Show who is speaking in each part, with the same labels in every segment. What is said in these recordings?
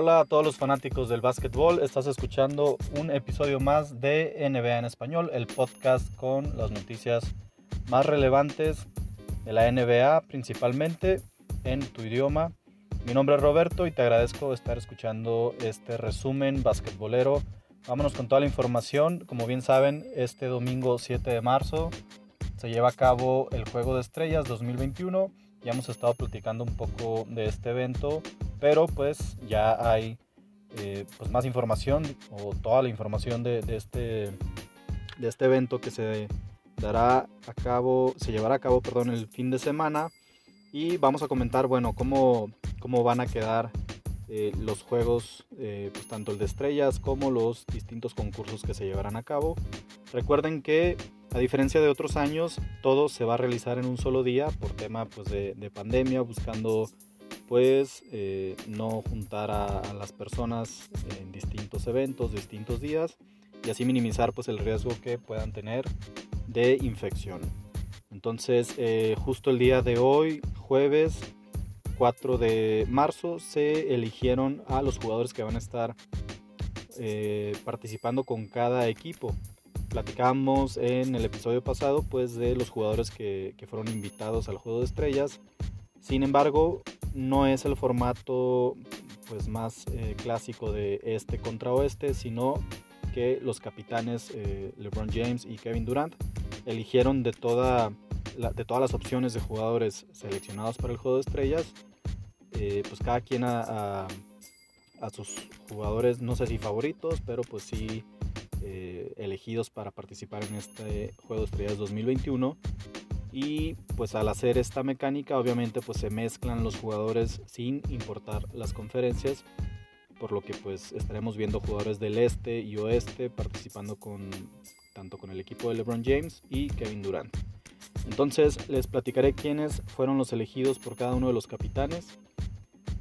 Speaker 1: Hola a todos los fanáticos del básquetbol, estás escuchando un episodio más de NBA en español, el podcast con las noticias más relevantes de la NBA principalmente en tu idioma. Mi nombre es Roberto y te agradezco estar escuchando este resumen basquetbolero. Vámonos con toda la información. Como bien saben, este domingo 7 de marzo se lleva a cabo el Juego de Estrellas 2021. Ya hemos estado platicando un poco de este evento, pero pues ya hay eh, pues más información o toda la información de, este, de este evento que se dará a cabo, se llevará a cabo, perdón, el fin de semana y vamos a comentar, bueno, cómo, cómo van a quedar eh, los juegos, eh, pues tanto el de estrellas como los distintos concursos que se llevarán a cabo. Recuerden que a diferencia de otros años, todo se va a realizar en un solo día por tema pues, de, pandemia, buscando pues eh, no juntar a, las personas en distintos eventos, distintos días y así minimizar pues el riesgo que puedan tener de infección. Entonces, justo el día de hoy, jueves 4 de marzo se eligieron a los jugadores que van a estar eh, participando con cada equipo. Platicamos en el episodio pasado pues de los jugadores que, fueron invitados al juego de estrellas. Sin embargo, no es el formato pues más eh, clásico de este contra oeste, sino que los capitanes eh, LeBron James y Kevin Durant eligieron de, toda, de todas las opciones de jugadores seleccionados para el juego de estrellas, eh, pues cada quien a, sus jugadores, no sé si favoritos, pero pues sí elegidos para participar en este Juego de Estrellas 2021. Y pues al hacer esta mecánica, obviamente pues se mezclan los jugadores sin importar las conferencias, por lo que pues estaremos viendo jugadores del este y oeste participando con tanto con el equipo de LeBron James y Kevin Durant. Entonces les platicaré quiénes fueron los elegidos por cada uno de los capitanes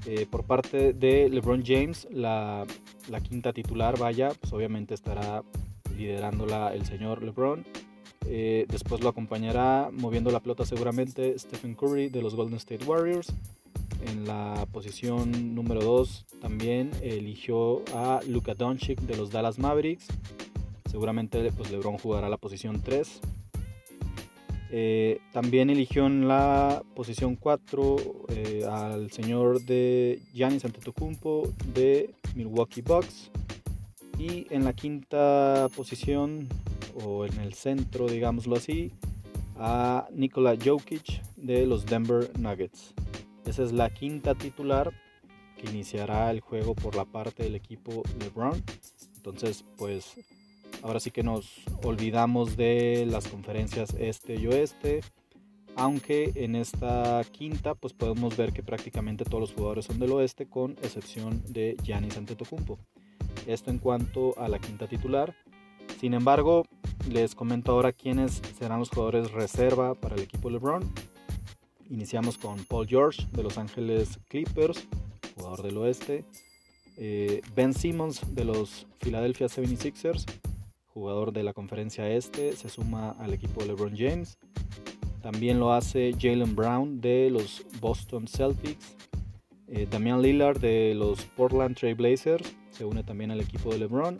Speaker 1: eh, por parte de LeBron James, la, quinta titular, vaya, pues obviamente estará liderándola el señor LeBron. Eh, después lo acompañará moviendo la pelota seguramente Stephen Curry de los Golden State Warriors. En la posición número 2 también eligió a Luka Doncic de los Dallas Mavericks. Seguramente pues, LeBron jugará la posición 3. Eh, también eligió en la posición 4 eh, al señor de Giannis Antetokounmpo de Milwaukee Bucks. Y en la quinta posición, o en el centro, digámoslo así, a Nikola Jokic de los Denver Nuggets. Esa es la quinta titular que iniciará el juego por la parte del equipo LeBron. Entonces, pues Ahora sí que nos olvidamos de las conferencias este y oeste. Aunque en esta quinta pues podemos ver que prácticamente todos los jugadores son del oeste con excepción de Giannis Antetokounmpo. Esto en cuanto a la quinta titular. Sin embargo, les comento ahora quiénes serán los jugadores reserva para el equipo LeBron. Iniciamos con Paul George de Los Ángeles Clippers, jugador del oeste. Eh, ben Simmons de los Philadelphia 76ers, jugador de la conferencia este, se suma al equipo LeBron James. También lo hace Jalen Brown de los Boston Celtics. Eh, Damian Lillard de los Portland Trail Blazers se une también al equipo de LeBron.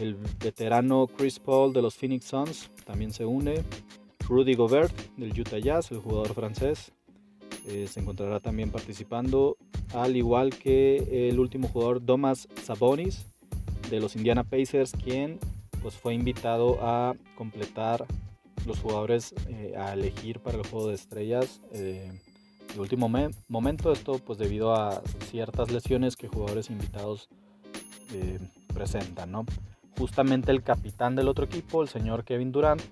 Speaker 1: El veterano Chris Paul de los Phoenix Suns también se une. Rudy Gobert del Utah Jazz, el jugador francés, eh, se encontrará también participando, al igual que el último jugador Thomas Sabonis de los Indiana Pacers, quien pues fue invitado a completar los jugadores eh, a elegir para el juego de estrellas eh, de último momento esto pues debido a ciertas lesiones que jugadores invitados eh, presentan ¿no? Justamente el capitán del otro equipo el señor Kevin Durant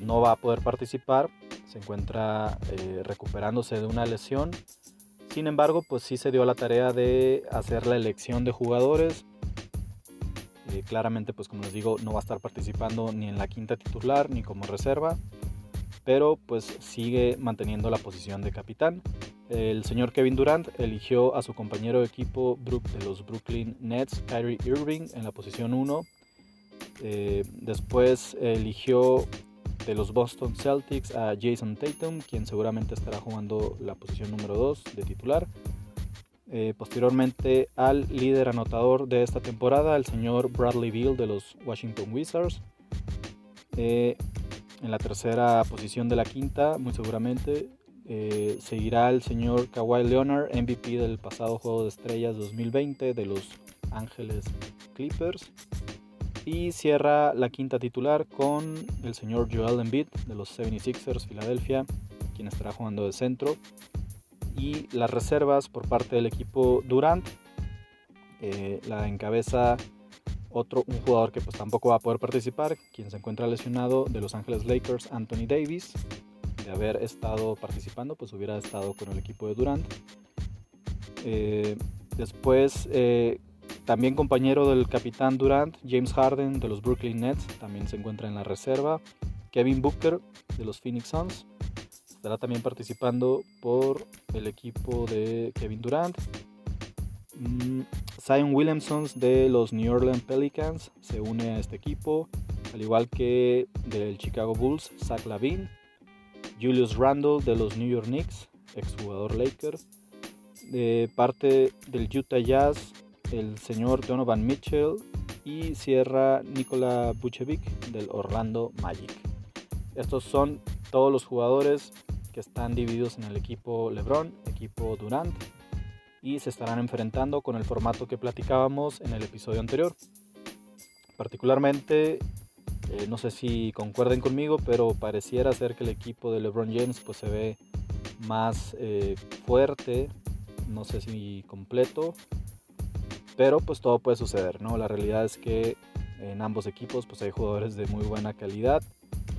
Speaker 1: no va a poder participar se encuentra recuperándose de una lesión. Sin embargo pues sí se dio la tarea de hacer la elección de jugadores. Eh, claramente, pues como les digo, no va a estar participando ni en la quinta titular ni como reserva, pero pues sigue manteniendo la posición de capitán. El señor Kevin Durant eligió a su compañero de equipo de los Brooklyn Nets, Kyrie Irving, en la posición 1. Eh, después eligió de los Boston Celtics a Jason Tatum, quien seguramente estará jugando la posición número 2 de titular. Eh, posteriormente al líder anotador de esta temporada, el señor Bradley Beal de los Washington Wizards. Eh, en la tercera posición de la quinta, muy seguramente, eh, seguirá el señor Kawhi Leonard, MVP del pasado Juego de Estrellas 2020 de los Ángeles Clippers. Y cierra la quinta titular con el señor Joel Embiid de los 76ers Filadelfia, quien estará jugando de centro. Y las reservas por parte del equipo Durant. Eh, la encabeza otro, un jugador que pues tampoco va a poder participar, quien se encuentra lesionado de Los Ángeles Lakers, Anthony Davis. De haber estado participando, pues hubiera estado con el equipo de Durant. Eh, después, eh, también compañero del capitán Durant, James Harden de los Brooklyn Nets, también se encuentra en la reserva. Kevin Booker de los Phoenix Suns estará también participando por el equipo de Kevin Durant. Mm, Zion Williamson de los New Orleans Pelicans se une a este equipo, al igual que del Chicago Bulls, Zach Lavin. Julius Randle de los New York Knicks, exjugador Laker. De parte del Utah Jazz, el señor Donovan Mitchell y cierra Nikola Vucevic del Orlando Magic. Estos son todos los jugadores que están divididos en el equipo LeBron, equipo Durant y se estarán enfrentando con el formato que platicábamos en el episodio anterior. Particularmente, eh, no sé si concuerden conmigo, pero pareciera ser que el equipo de LeBron James pues, se ve más eh, fuerte, no sé si completo, pero pues todo puede suceder, ¿no? La realidad es que en ambos equipos pues hay jugadores de muy buena calidad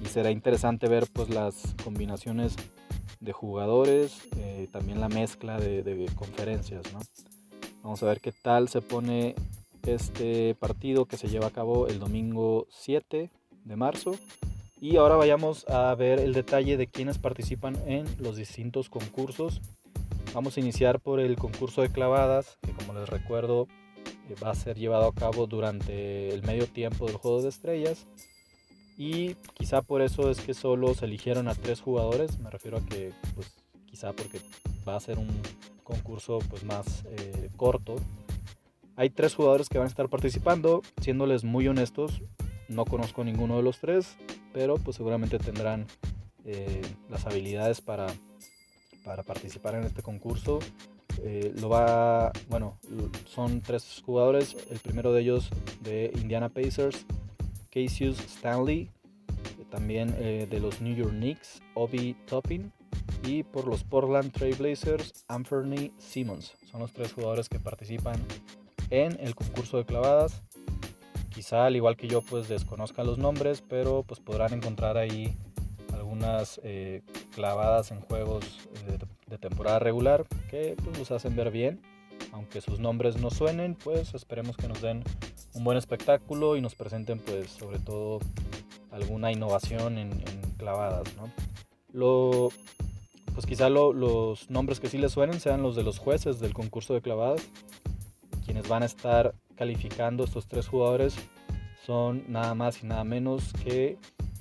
Speaker 1: y será interesante ver pues las combinaciones de jugadores, eh, también la mezcla de, conferencias, ¿no? Vamos a ver qué tal se pone este partido que se lleva a cabo el domingo 7 de marzo. Y ahora vayamos a ver el detalle de quienes participan en los distintos concursos. Vamos a iniciar por el concurso de clavadas, que como les recuerdo eh, va a ser llevado a cabo durante el medio tiempo del juego de estrellas. Y quizá por eso es que solo se eligieron a tres jugadores. Me refiero a que, pues, quizá porque va a ser un concurso pues, más eh, corto. Hay tres jugadores que van a estar participando. Siéndoles muy honestos, no conozco ninguno de los tres, pero pues seguramente tendrán eh, las habilidades para, para participar en este concurso. Eh, lo va, bueno, son tres jugadores. El primero de ellos de Indiana Pacers, Cassius Stanley, también eh, de los New York Knicks, Obi Toppin, y por los Portland Trailblazers, Anthony Simmons. Son los tres jugadores que participan en el concurso de clavadas. Quizá al igual que yo pues desconozcan los nombres, pero pues podrán encontrar ahí algunas eh, clavadas en juegos de, de, temporada regular que pues los hacen ver bien. Aunque sus nombres no suenen, pues esperemos que nos den un buen espectáculo y nos presenten pues sobre todo alguna innovación en, clavadas. ¿no? Lo, pues quizá los nombres que sí les suenen sean los de los jueces del concurso de clavadas, quienes van a estar calificando estos tres jugadores son nada más y nada menos que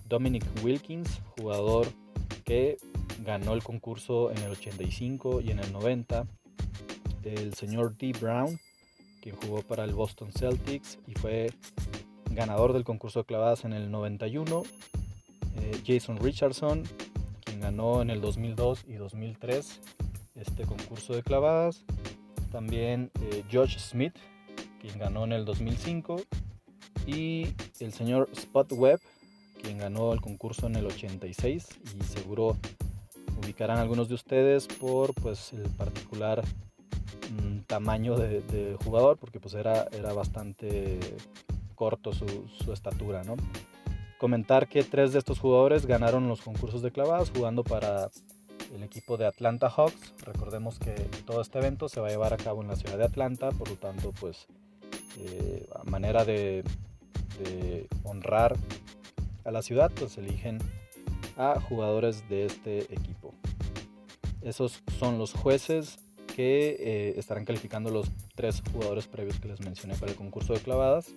Speaker 1: Dominic Wilkins, jugador que ganó el concurso en el 85 y en el 90, el señor D. Brown, quien jugó para el Boston Celtics y fue ganador del concurso de clavadas en el 91. Eh, Jason Richardson, quien ganó en el 2002 y 2003 este concurso de clavadas. También eh, Josh Smith, quien ganó en el 2005. Y el señor Spot Webb, quien ganó el concurso en el 86 y seguro ubicarán algunos de ustedes por pues el particular tamaño de, jugador porque pues era, era bastante corto su, estatura, ¿no? Comentar que tres de estos jugadores ganaron los concursos de clavadas jugando para el equipo de Atlanta Hawks. Recordemos que todo este evento se va a llevar a cabo en la ciudad de Atlanta, por lo tanto, pues, eh, a manera de, honrar a la ciudad, pues eligen a jugadores de este equipo. Esos son los jueces que eh, estarán calificando los tres jugadores previos que les mencioné para el concurso de clavadas.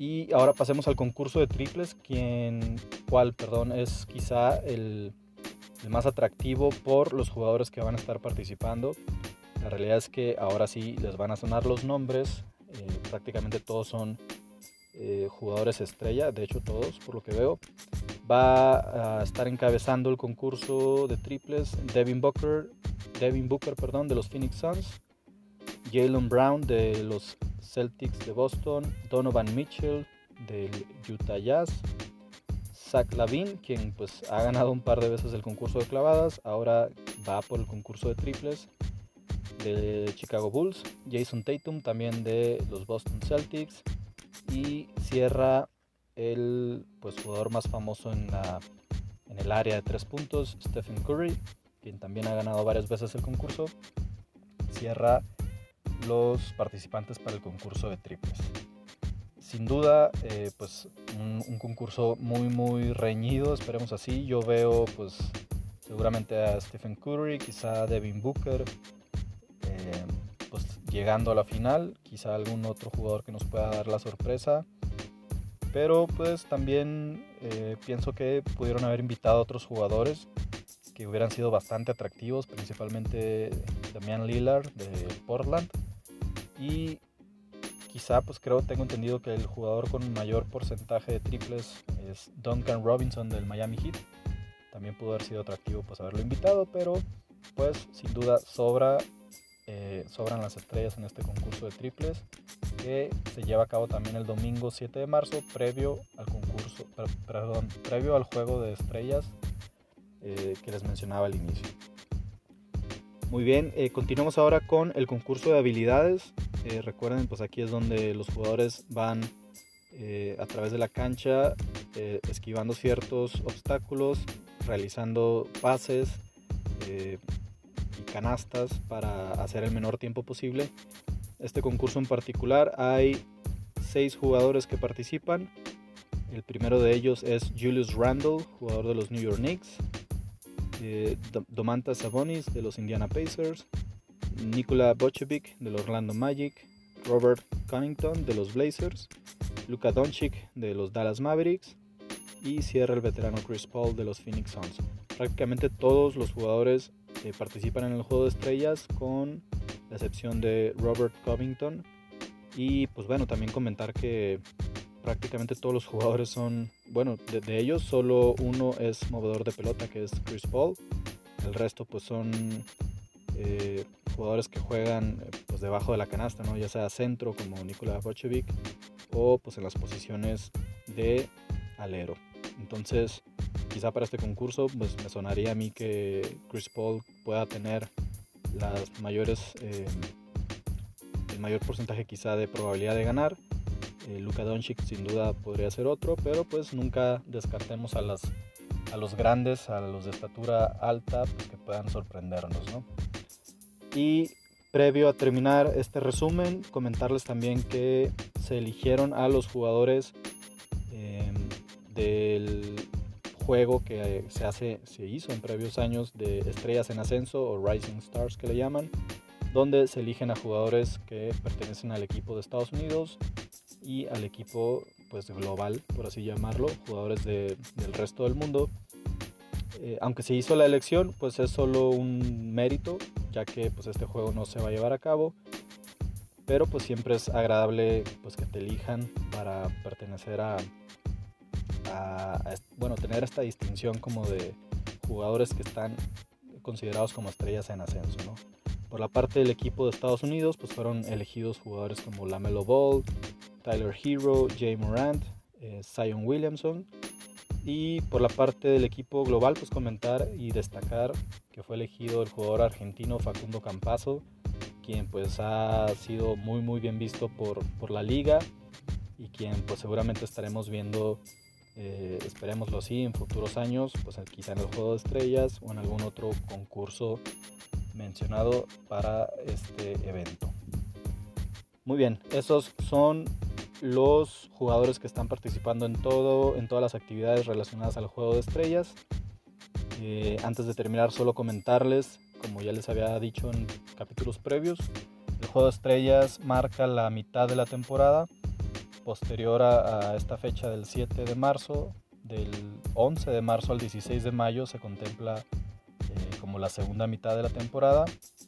Speaker 1: Y ahora pasemos al concurso de triples, quien, cual, perdón, es quizá el, más atractivo por los jugadores que van a estar participando. La realidad es que ahora sí les van a sonar los nombres. Eh, prácticamente todos son eh, jugadores estrella, de hecho todos por lo que veo. Va a estar encabezando el concurso de triples Devin Booker, Devin Booker perdón, de los Phoenix Suns, Jalen Brown de los Celtics de Boston, Donovan Mitchell del Utah Jazz, Zach Lavin, quien pues ha ganado un par de veces el concurso de clavadas, ahora va por el concurso de triples de Chicago Bulls, Jason Tatum también de los Boston Celtics. Y cierra el pues, jugador más famoso en, en el área de tres puntos, Stephen Curry, quien también ha ganado varias veces el concurso, cierra los participantes para el concurso de triples. Sin duda, eh, pues un, concurso muy muy reñido, esperemos así. Yo veo pues seguramente a Stephen Curry, quizá a Devin Booker, llegando a la final, quizá algún otro jugador que nos pueda dar la sorpresa. Pero pues también eh, pienso que pudieron haber invitado a otros jugadores que hubieran sido bastante atractivos, principalmente Damian Lillard de Portland. Y quizá pues creo, tengo entendido que el jugador con mayor porcentaje de triples es Duncan Robinson del Miami Heat. También pudo haber sido atractivo pues haberlo invitado, pero pues sin duda sobra eh, sobran las estrellas en este concurso de triples que se lleva a cabo también el domingo 7 de marzo previo al concurso, perdón, previo al juego de estrellas eh, que les mencionaba al inicio. Muy bien, eh, continuamos ahora con el concurso de habilidades. recuerden, pues aquí es donde los jugadores van a través de la cancha esquivando ciertos obstáculos, realizando pases, canastas para hacer el menor tiempo posible. Este concurso en particular hay seis jugadores que participan. El primero de ellos es Julius Randle, jugador de los New York Knicks. Eh, Domantas Sabonis de los Indiana Pacers. Nikola Bochevic de los Orlando Magic. Robert Connington de los Blazers. Luka Doncic de los Dallas Mavericks. Y cierra el veterano Chris Paul de los Phoenix Suns. Prácticamente todos los jugadores participan en el juego de estrellas con la excepción de Robert Covington. Y pues bueno, también comentar que prácticamente todos los jugadores son, bueno, de, ellos solo uno es movedor de pelota que es Chris Paul. El resto pues son eh, jugadores que juegan eh, pues debajo de la canasta, ¿no? ya sea centro como Nikola Bochevic o pues en las posiciones de alero. Entonces, quizá para este concurso, pues me sonaría a mí que Chris Paul pueda tener las mayores, eh, el mayor porcentaje quizá de probabilidad de ganar. Eh, Luka Doncic sin duda podría ser otro, pero pues nunca descartemos a, las, a los grandes, a los de estatura alta, pues que puedan sorprendernos, ¿no? Y previo a terminar este resumen, comentarles también que se eligieron a los jugadores eh, del juego que se, hace, se hizo en previos años de estrellas en ascenso o Rising Stars que le llaman, donde se eligen a jugadores que pertenecen al equipo de Estados Unidos y al equipo pues global, por así llamarlo, jugadores del resto del mundo. Eh, aunque se hizo la elección, pues es solo un mérito, ya que pues este juego no se va a llevar a cabo. Pero pues siempre es agradable pues que te elijan para pertenecer a, bueno, tener esta distinción como de jugadores que están considerados como estrellas en ascenso. ¿no? Por la parte del equipo de Estados Unidos, pues fueron elegidos jugadores como Lamelo Ball, Tyler Hero, Jay Morant, eh, Zion Williamson. Y por la parte del equipo global, pues comentar y destacar que fue elegido el jugador argentino Facundo Campazo, quien pues ha sido muy muy bien visto por, por la liga y quien pues seguramente estaremos viendo eh, así en futuros años, pues quizá en el juego de estrellas o en algún otro concurso mencionado para este evento. Muy bien, esos son los jugadores que están participando en todo, en todas las actividades relacionadas al juego de estrellas. Eh, antes de terminar, solo comentarles, como ya les había dicho en capítulos previos, el juego de estrellas marca la mitad de la temporada posterior a, esta fecha del 7 de marzo, del 11 de marzo al 16 de mayo se contempla como la segunda mitad de la temporada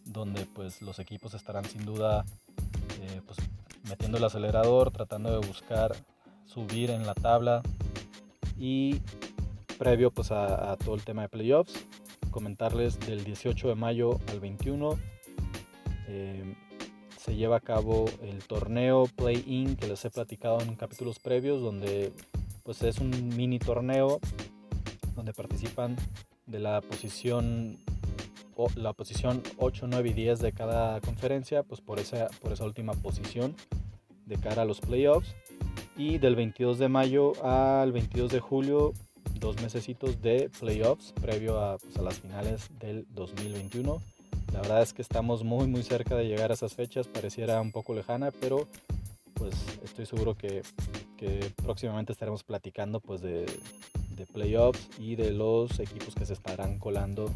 Speaker 1: donde pues los equipos estarán sin duda eh, pues, metiendo el acelerador, tratando de buscar subir en la tabla. Y previo pues a, todo el tema de playoffs, comentarles del 18 de mayo al 21 eh, se lleva a cabo el torneo Play-In que les he platicado en capítulos previos donde pues es un mini torneo donde participan de la posición la posición 8, 9 y 10 de cada conferencia, pues por esa, por esa última posición de cara a los playoffs. Y del 22 de mayo al 22 de julio, dos mesecitos de playoffs previo a, pues, a las finales del 2021. La verdad es que estamos muy muy cerca de llegar a esas fechas, pareciera un poco lejana, pero pues estoy seguro que, que próximamente estaremos platicando pues de, de playoffs y de los equipos que se estarán colando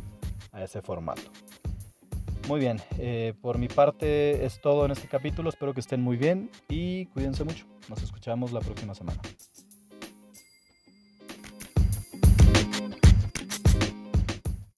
Speaker 1: a ese formato. Muy bien, eh, por mi parte es todo en este capítulo, espero que estén muy bien y cuídense mucho. Nos escuchamos la próxima semana.